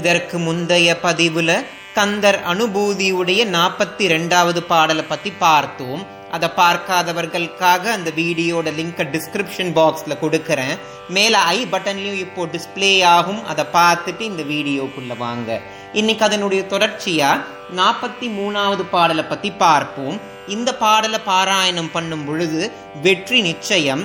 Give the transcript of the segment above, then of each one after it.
இதற்கு முந்தைய பதிவுல கந்தர் அனுபூதியுடைய நாற்பத்தி ரெண்டாவது பாடலை பத்தி பார்த்தோம். அதை பார்க்காதவர்களுக்காக அந்த வீடியோட லிங்கை டிஸ்கிரிப்ஷன் பாக்ஸ்ல கொடுக்குறேன். மேல ஐ பட்டன்லயும் இப்போ டிஸ்பிளே ஆகும். அதை பார்த்துட்டு இந்த வீடியோக்குள்ள வாங்க. இன்னைக்கு அதனுடைய தொடர்ச்சியா நாற்பத்தி மூணாவது பாடலை பத்தி பார்ப்போம். இந்த பாடலை பாராயணம் பண்ணும் பொழுது வெற்றி நிச்சயம்.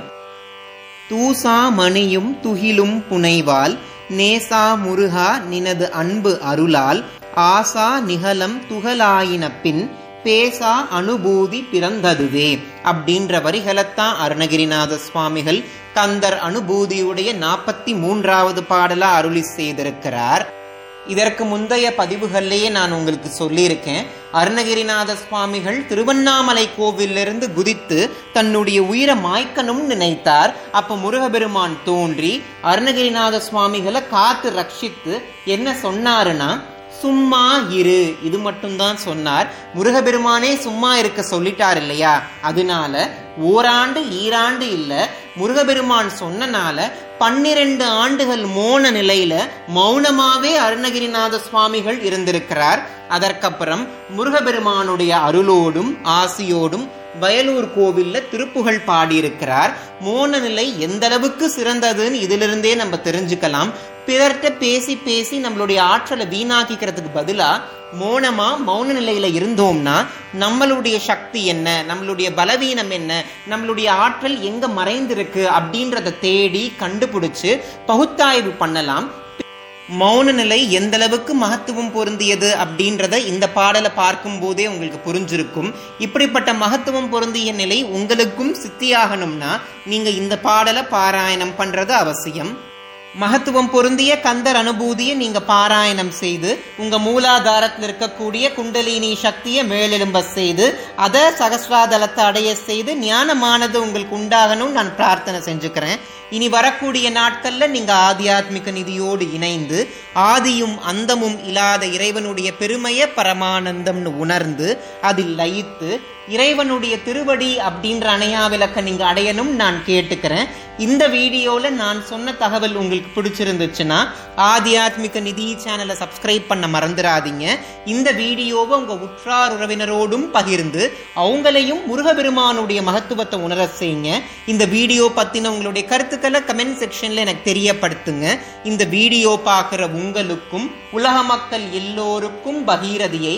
தூசா மணியும் துகிலும் புனைவால் நேசா முருகா நினது அன்பு அருளால் ஆசா நிகலம் துகளாயின பின் பேசா அனுபூதி பிறந்ததுவே அப்படின்ற வரிகளைத்தான் அருணகிரிநாத சுவாமிகள் கந்தர் அனுபூதியுடைய நாற்பத்தி மூன்றாவது பாடலா அருளி செய்திருக்கிறார். இதற்கு முந்தைய பதிவுகள்லேயே நான் உங்களுக்கு சொல்லியிருக்கேன். அருணகிரிநாத சுவாமிகள் திருவண்ணாமலை கோவிலிருந்து குதித்து தன்னுடைய உயிரை மாய்க்கணும்னு நினைத்தார். அப்ப முருகபெருமான் தோன்றி அருணகிரிநாத சுவாமிகளை காத்து ரட்சித்து என்ன சொன்னாருன்னா சும்மா இரு. இது மட்டும்தான் சொன்னார். முருகபெருமானே சும்மா இருக்க சொல்லிட்டார் இல்லையா? அதனால ஓராண்டு ஈராண்டு இல்ல. முருகபெருமான் சொன்னனால பன்னிரண்டு ஆண்டுகள் மோன நிலையில மௌனமாவே அருணகிரிநாத சுவாமிகள் இருந்திருக்கிறார். அதற்கப்புறம் முருகபெருமானுடைய அருளோடும் ஆசியோடும் வயலூர் கோவில்ல திருப்புகழ் பாடியிருக்கிறார். மோன நிலை எந்த அளவுக்கு சிறந்ததுன்னு இதிலிருந்தே நம்ம தெரிஞ்சுக்கலாம். பிறர்கிட்ட பேசி பேசி நம்மளுடைய ஆற்றலை வீணாக்கிக்கிறதுக்கு பதிலா மௌனமா மௌன நிலையில இருந்தோம்னா நம்மளுடைய சக்தி என்ன? நம்மளுடைய பலவீனம் என்ன? நம்மளுடைய ஆற்றல் எங்க மறைந்திருக்கு அப்படின்றத தேடி கண்டுபிடிச்சு பகுத்தாய்வு பண்ணலாம். மௌன நிலை எந்த அளவுக்கு மகத்துவம் பொருந்தியது அப்படின்றத இந்த பாடலை பார்க்கும் போதே உங்களுக்கு புரிஞ்சிருக்கும். இப்படிப்பட்ட மகத்துவம் பொருந்திய நிலை உங்களுக்கும் சித்தியாகணும்னா நீங்க இந்த பாடலை பாராயணம் பண்றது அவசியம். மகத்துவம் பொருந்திய கந்தர் அனுபூதியை நீங்க பாராயணம் செய்து உங்க மூலாதாரத்தில் இருக்கக்கூடிய குண்டலினி சக்தியை மேலெலும்ப செய்து அதை சகசிராதலத்தை அடைய செய்து ஞானமானது உங்களுக்கு உண்டாகணும் நான் பிரார்த்தனை செஞ்சுக்கிறேன். இனி வரக்கூடிய நாட்கள்ல நீங்க ஆத்தியாத்மிக நிதியோடு இணைந்து ஆதியும் அந்தமும் இல்லாத இறைவனுடைய பெருமைய பரமானந்தம்னு உணர்ந்து அதில் லயித்து இறைவனுடைய திருவடி அப்படின்ற அணையா விளக்க நீங்க அடையணும் நான் கேட்டுக்கிறேன். இந்த வீடியோவில் நான் சொன்ன தகவல் உங்களுக்கு பிடிச்சிருந்துச்சுன்னா ஆத்தியாத்மிக நிதி சேனலை சப்ஸ்கிரைப் பண்ண மறந்துடாதீங்க. இந்த வீடியோவை உங்க உற்றார் உறவினரோடும் பகிர்ந்து அவங்களையும் முருகபெருமானுடைய மகத்துவத்தை உணர செய்யுங்க. இந்த வீடியோ பத்தின உங்களுடைய கருத்துக்களை கமெண்ட் செக்ஷன்ல எனக்கு தெரியப்படுத்துங்க. இந்த வீடியோ பார்க்குற உங்களுக்கும் உலக மக்கள் எல்லோருக்கும் பகீரதியை